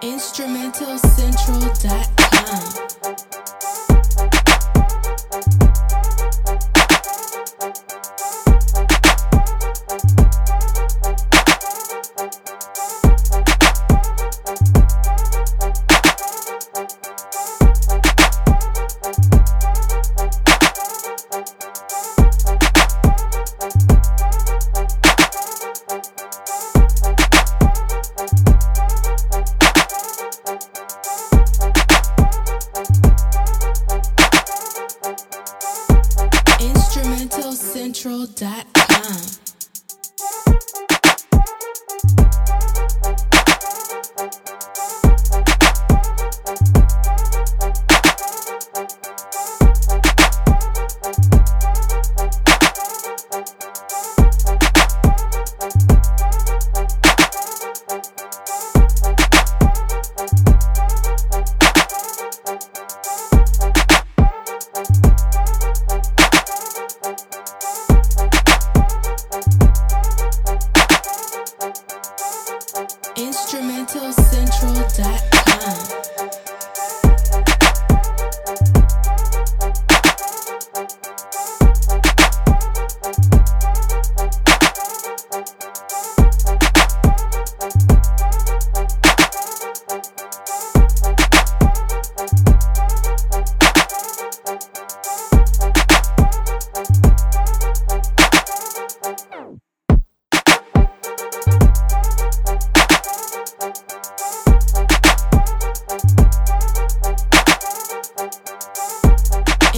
InstrumentalCentral.com. InstrumentalCentral.com.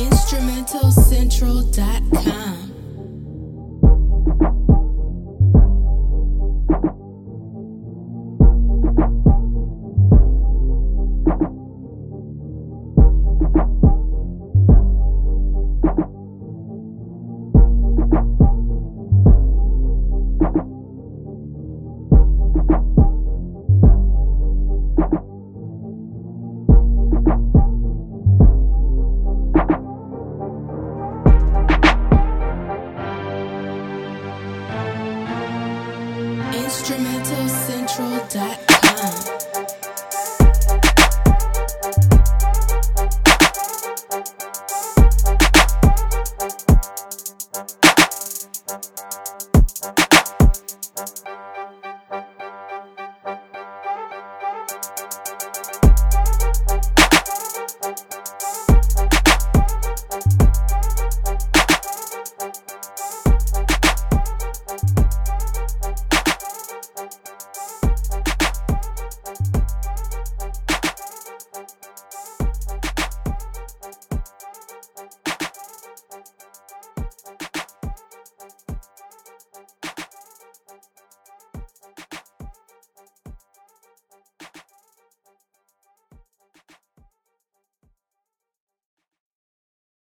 InstrumentalCentral.com. InstrumentalCentral.com.